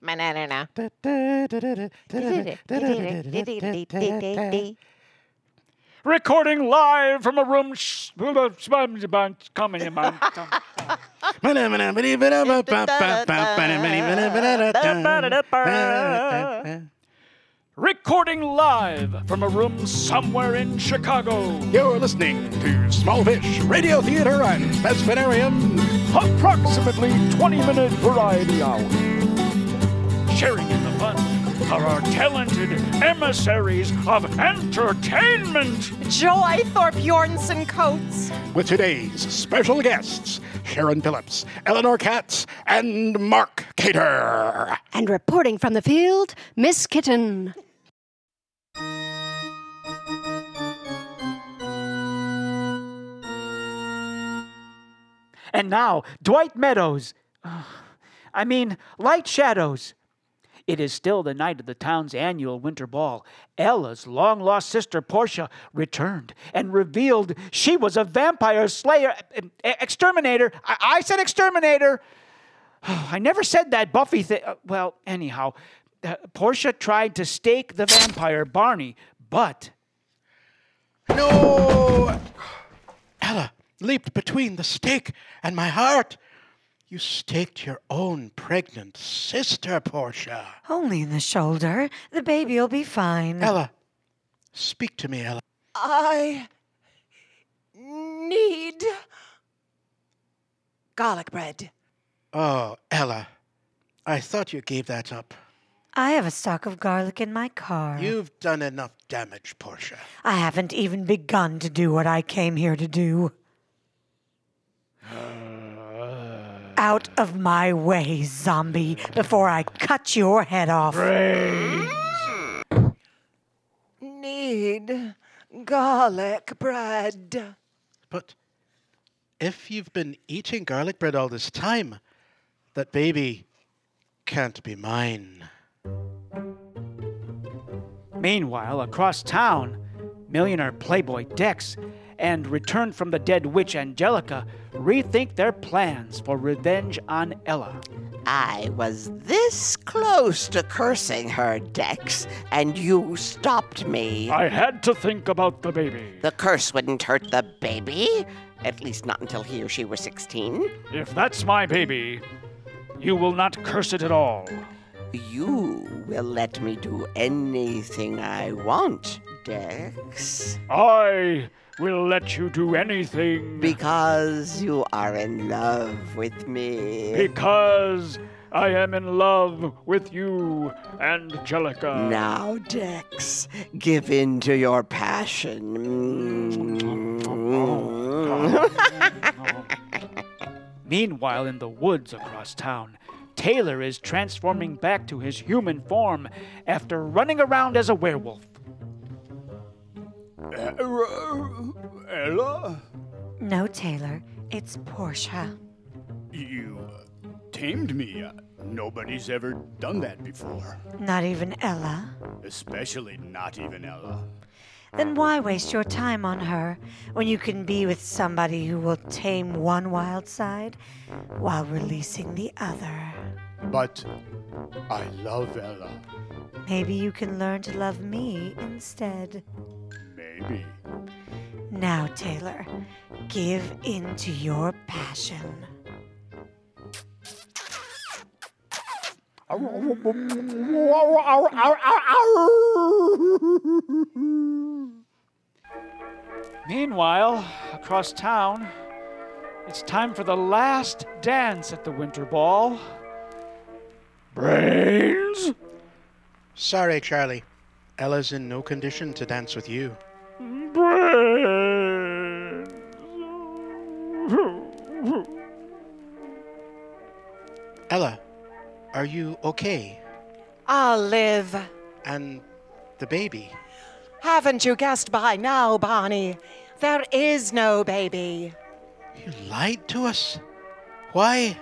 Banana. Recording live from a room. Sh- coming in my. Recording live from a room somewhere in Chicago. You're listening to Small Fish Radio Theater and Thespinarium. Approximately 20 minute variety hour. Sharing in the fun are our talented emissaries of entertainment. Joy Thorpe Bjornson Coates. with today's special guests Sharon Phillips, Eleanor Katz, and Mark Cater. And reporting from the field, Miss Kitten. And now, Dwight Meadows. Ugh. I mean, Light Shadows. It is still the night of the town's annual winter ball. Ella's long lost sister Portia returned and revealed she was a vampire slayer, exterminator. I, I said exterminator. I never said that Buffy thing. well, anyhow, uh, Portia tried to stake the vampire Barney, but No! Ella leaped between the stake and my heart. You staked your own pregnant sister, Portia. Only in the shoulder. The baby'll be fine. Ella, speak to me, Ella. I need garlic bread. Oh, Ella, I thought you gave that up. I have a stock of garlic in my car. You've done enough damage, Portia. I haven't even begun to do what I came here to do. Oh. Out of my way, zombie, before I cut your head off. Need garlic bread. But if you've been eating garlic bread all this time, that baby can't be mine. Meanwhile, across town, millionaire playboy Dex and returned from the dead witch Angelica rethink their plans for revenge on Ella. I was this close to cursing her, Dex, and you stopped me. I had to think about the baby. The curse wouldn't hurt the baby, at least not until he or she were 16. If that's my baby, you will not curse it at all. You will let me do anything I want, Dex, I will let you do anything because you are in love with me. because I am in love with you, Angelica. Now, Dex, give in to your passion. Meanwhile, in the woods across town, Taylor is transforming back to his human form after running around as a werewolf. Ella? No, Taylor, it's Portia. You uh, tamed me. Uh, nobody's ever done that before. Not even Ella. Especially not even Ella. Then why waste your time on her when you can be with somebody who will tame one wild side while releasing the other? But I love Ella. Maybe you can learn to love me instead. Maybe. Now, Taylor, give in to your passion. Meanwhile, across town, it's time for the last dance at the Winter Ball. Brains? Sorry, Charlie. Ella's in no condition to dance with you. Brains. Ella, are you okay? I'll live. And the baby? Haven't you guessed by now, Barney? There is no baby. You lied to us? Why?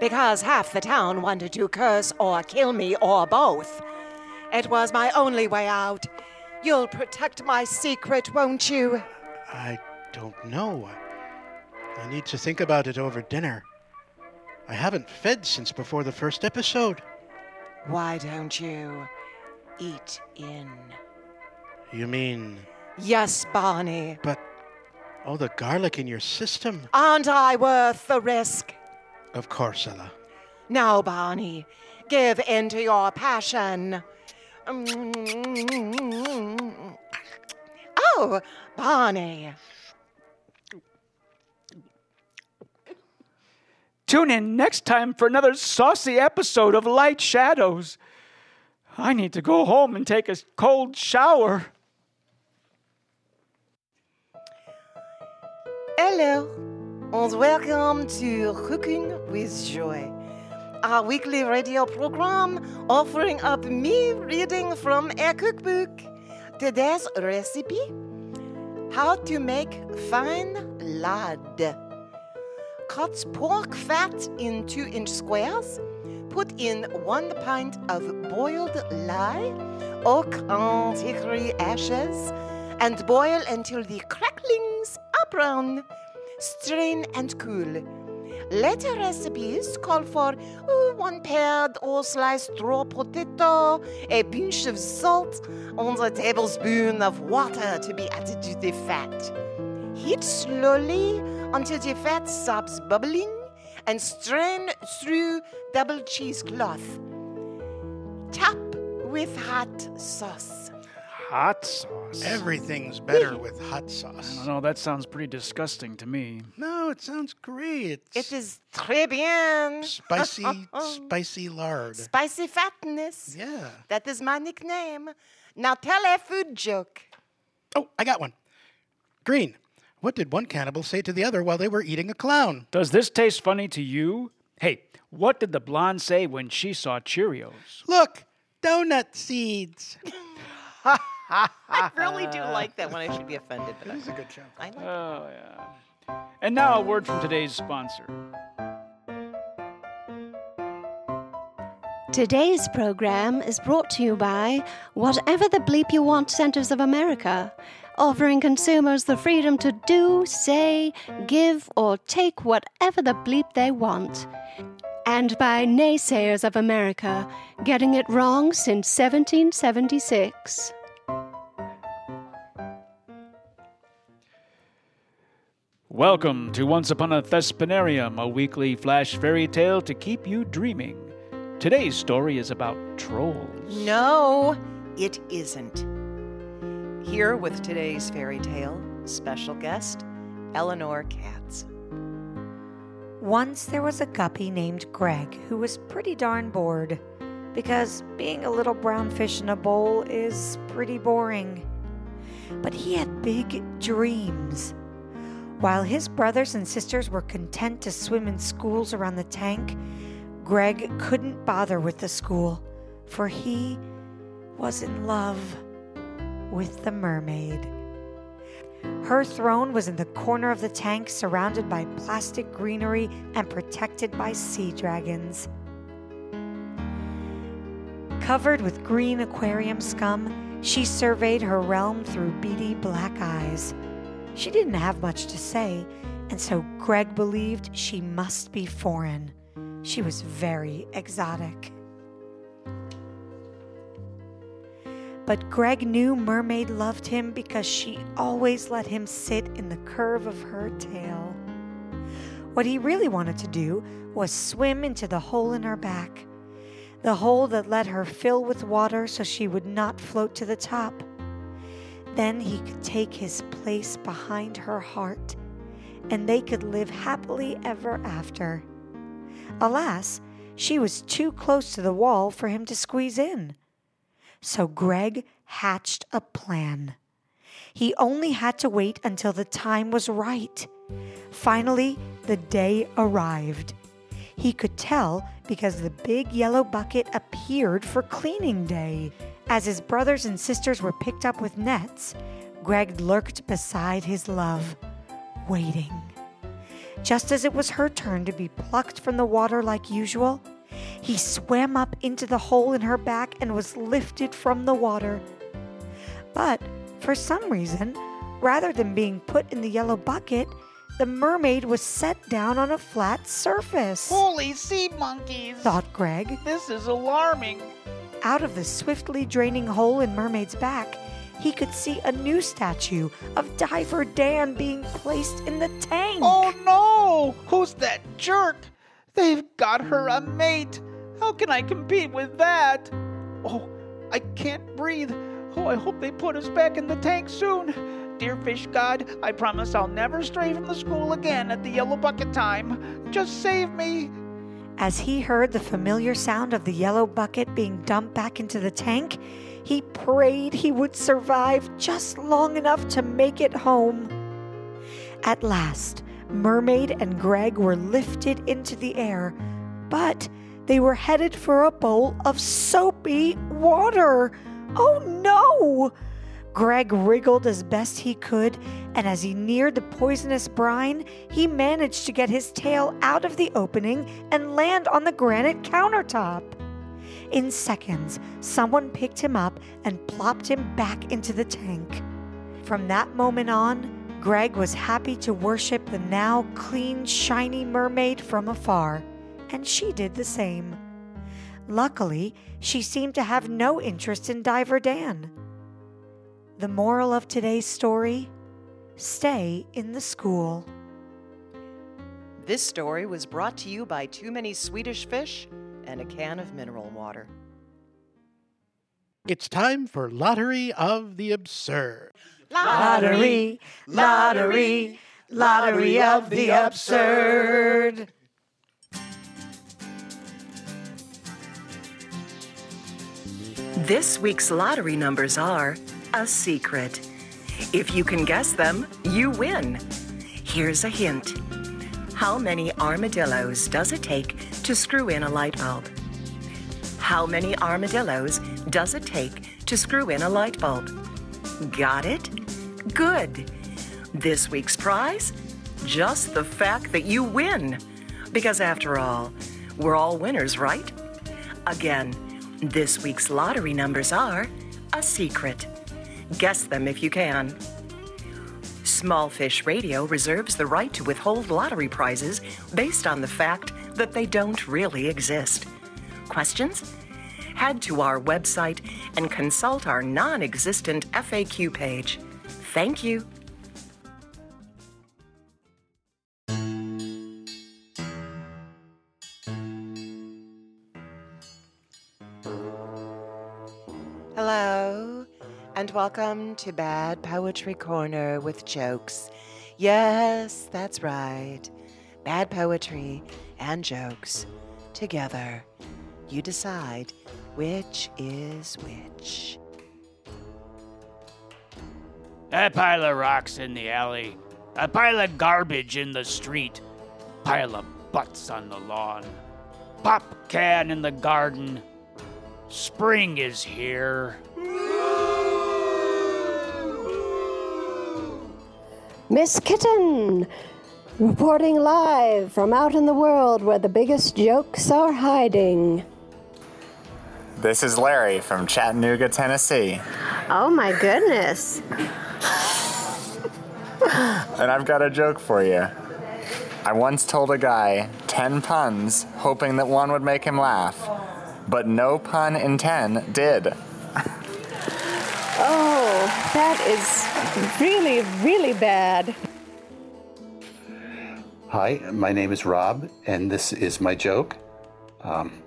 Because half the town wanted to curse or kill me or both. It was my only way out. You'll protect my secret, won't you? I don't know. I need to think about it over dinner. I haven't fed since before the first episode. Why don't you eat in? You mean, Yes, Barney. but oh, the garlic in your system? Aren't I worth the risk? Of course, Ella. Now, Barney, give in to your passion. Oh, Barney. Tune in next time for another saucy episode of Light Shadows. I need to go home and take a cold shower. Hello, and welcome to Cooking with Joy, our weekly radio program offering up me reading from a cookbook. Today's recipe how to make fine lard. Cut pork fat in two inch squares. Put in one pint of boiled lye, oak and hickory ashes, and boil until the cracklings are brown. Strain and cool. Later recipes call for uh, one paired or sliced raw potato, a pinch of salt, and a tablespoon of water to be added to the fat. Heat slowly until the fat stops bubbling and strain through double cheesecloth. Top with hot sauce. Hot sauce. Everything's better with hot I sauce. don't know, that sounds pretty disgusting to me. No, it sounds great. It's It is très bien. spicy, oh, oh. spicy lard. Spicy fatness. Yeah. That is my nickname. Now tell a food joke. Oh, I got one. Green. What did one cannibal say to the other while they were eating a clown? Does this taste funny to you? Hey, what did the blonde say when she saw Cheerios? Look, donut seeds. I really do like that one. I should be offended, but It's a good joke. I, I like Oh, yeah. And now a word from today's sponsor. Today's program is brought to you by Whatever the Bleep You Want Centers of America, offering consumers the freedom to do, say, give, or take whatever the bleep they want. And by Naysayers of America, getting it wrong since 1776. Welcome to Once Upon a Thespinarium, a weekly flash fairy tale to keep you dreaming. Today's story is about trolls. No, it isn't. Here with today's fairy tale, special guest, Eleanor Katz. Once there was a guppy named Greg who was pretty darn bored because being a little brown fish in a bowl is pretty boring. But he had big dreams. While his brothers and sisters were content to swim in schools around the tank, Greg couldn't bother with the school, for he was in love with the mermaid. Her throne was in the corner of the tank, surrounded by plastic greenery and protected by sea dragons. Covered with green aquarium scum, she surveyed her realm through beady black eyes. She didn't have much to say, and so Greg believed she must be foreign. She was very exotic. But Greg knew Mermaid loved him because she always let him sit in the curve of her tail. What he really wanted to do was swim into the hole in her back, the hole that let her fill with water so she would not float to the top. Then he could take his place behind her heart, and they could live happily ever after. Alas, she was too close to the wall for him to squeeze in. So Greg hatched a plan. He only had to wait until the time was right. Finally, the day arrived. He could tell because the big yellow bucket appeared for cleaning day. As his brothers and sisters were picked up with nets, Greg lurked beside his love, waiting. Just as it was her turn to be plucked from the water like usual, he swam up into the hole in her back and was lifted from the water. But for some reason, rather than being put in the yellow bucket, the mermaid was set down on a flat surface. Holy sea monkeys! Thought Greg. This is alarming. Out of the swiftly draining hole in Mermaid's back, he could see a new statue of Diver Dan being placed in the tank. Oh no! Who's that jerk? They've got her a mate. How can I compete with that? Oh, I can't breathe. Oh, I hope they put us back in the tank soon. Dear fish god, I promise I'll never stray from the school again at the yellow bucket time. Just save me. As he heard the familiar sound of the yellow bucket being dumped back into the tank, he prayed he would survive just long enough to make it home. At last, Mermaid and Greg were lifted into the air, but they were headed for a bowl of soapy water. Oh no! Greg wriggled as best he could, and as he neared the poisonous brine, he managed to get his tail out of the opening and land on the granite countertop. In seconds, someone picked him up and plopped him back into the tank. From that moment on, Greg was happy to worship the now clean, shiny mermaid from afar, and she did the same. Luckily, she seemed to have no interest in Diver Dan. The moral of today's story stay in the school. This story was brought to you by Too Many Swedish Fish and a can of mineral water. It's time for Lottery of the Absurd. Lottery, lottery, lottery of the absurd. This week's lottery numbers are a secret. If you can guess them, you win. Here's a hint How many armadillos does it take to screw in a light bulb? How many armadillos does it take to screw in a light bulb? Got it? Good. This week's prize? Just the fact that you win. Because after all, we're all winners, right? Again, this week's lottery numbers are a secret. Guess them if you can. Small Fish Radio reserves the right to withhold lottery prizes based on the fact that they don't really exist. Questions? Head to our website and consult our non existent FAQ page. Thank you. Welcome to Bad Poetry Corner with jokes. Yes, that's right. Bad poetry and jokes together. You decide which is which. A pile of rocks in the alley. A pile of garbage in the street. Pile of butts on the lawn. Pop can in the garden. Spring is here. Miss Kitten, reporting live from out in the world where the biggest jokes are hiding. This is Larry from Chattanooga, Tennessee, Oh my goodness. and I've got a joke for you. I once told a guy 10 puns hoping that one would make him laugh, but no pun in 10 did. Oh, that is really, really bad. Hi, my name is Rob, and this is my joke. Um,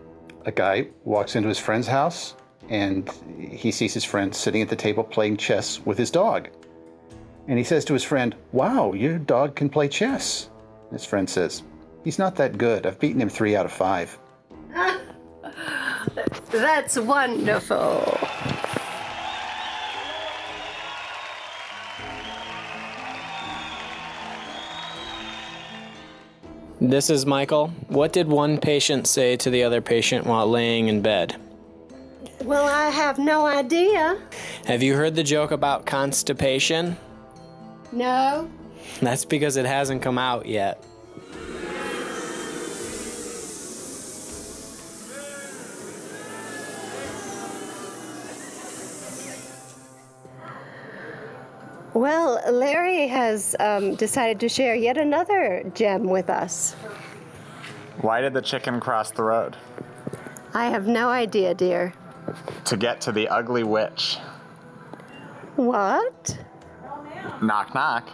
a guy walks into his friend's house, and he sees his friend sitting at the table playing chess with his dog. And he says to his friend, Wow, your dog can play chess. His friend says, He's not that good. I've beaten him three out of five. That's wonderful. This is Michael. What did one patient say to the other patient while laying in bed? Well, I have no idea. Have you heard the joke about constipation? No? That's because it hasn't come out yet. Well, Larry has um, decided to share yet another gem with us. Why did the chicken cross the road? I have no idea, dear. To get to the ugly witch. What? Knock, knock.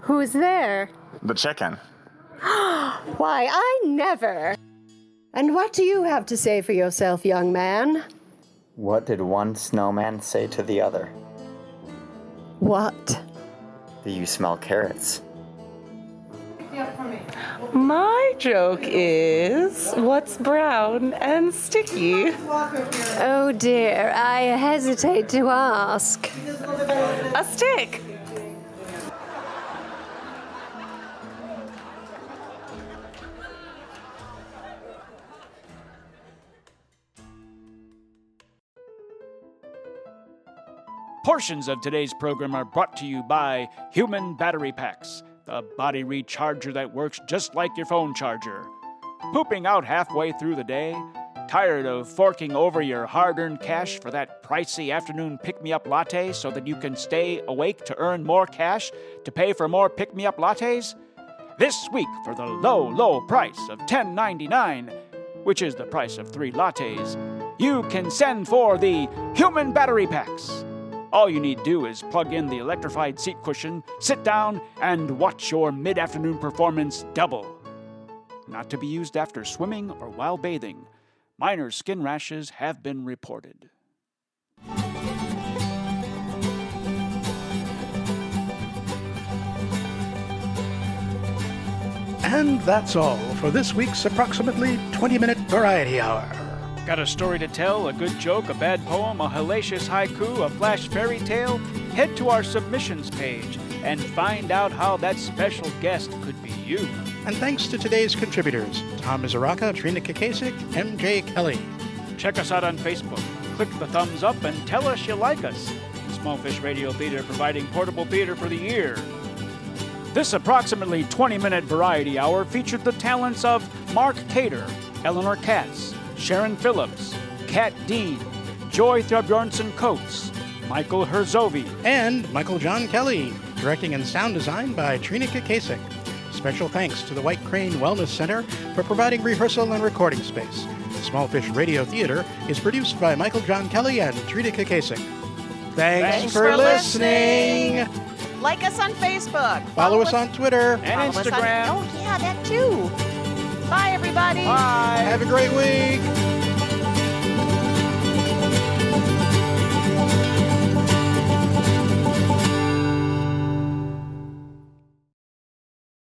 Who's there? The chicken. Why, I never. And what do you have to say for yourself, young man? What did one snowman say to the other? What? Do you smell carrots? My joke is what's brown and sticky? Oh dear, I hesitate to ask. A stick. Portions of today's program are brought to you by Human Battery Packs, the body recharger that works just like your phone charger. Pooping out halfway through the day? Tired of forking over your hard earned cash for that pricey afternoon pick me up latte so that you can stay awake to earn more cash to pay for more pick me up lattes? This week, for the low, low price of $10.99, which is the price of three lattes, you can send for the Human Battery Packs. All you need do is plug in the electrified seat cushion, sit down, and watch your mid afternoon performance double. Not to be used after swimming or while bathing. Minor skin rashes have been reported. And that's all for this week's approximately 20 minute variety hour. Got a story to tell, a good joke, a bad poem, a hellacious haiku, a flash fairy tale? Head to our submissions page and find out how that special guest could be you. And thanks to today's contributors Tom Mizuraka, Trina Kakasik, MJ Kelly. Check us out on Facebook. Click the thumbs up and tell us you like us. Small Fish Radio Theater providing portable theater for the ear. This approximately 20 minute variety hour featured the talents of Mark Cater, Eleanor Katz, Sharon Phillips, Kat Dean, Joy Throbbjornson Coates, Michael Herzovi, and Michael John Kelly. Directing and sound design by Trina Kakasik. Special thanks to the White Crane Wellness Center for providing rehearsal and recording space. Small Fish Radio Theater is produced by Michael John Kelly and Trina Kakasik. Thanks, Thanks for, for listening. Like us on Facebook. Follow us on Twitter and Instagram. on- oh, yeah, that too. Bye, everybody. Bye. Have a great week.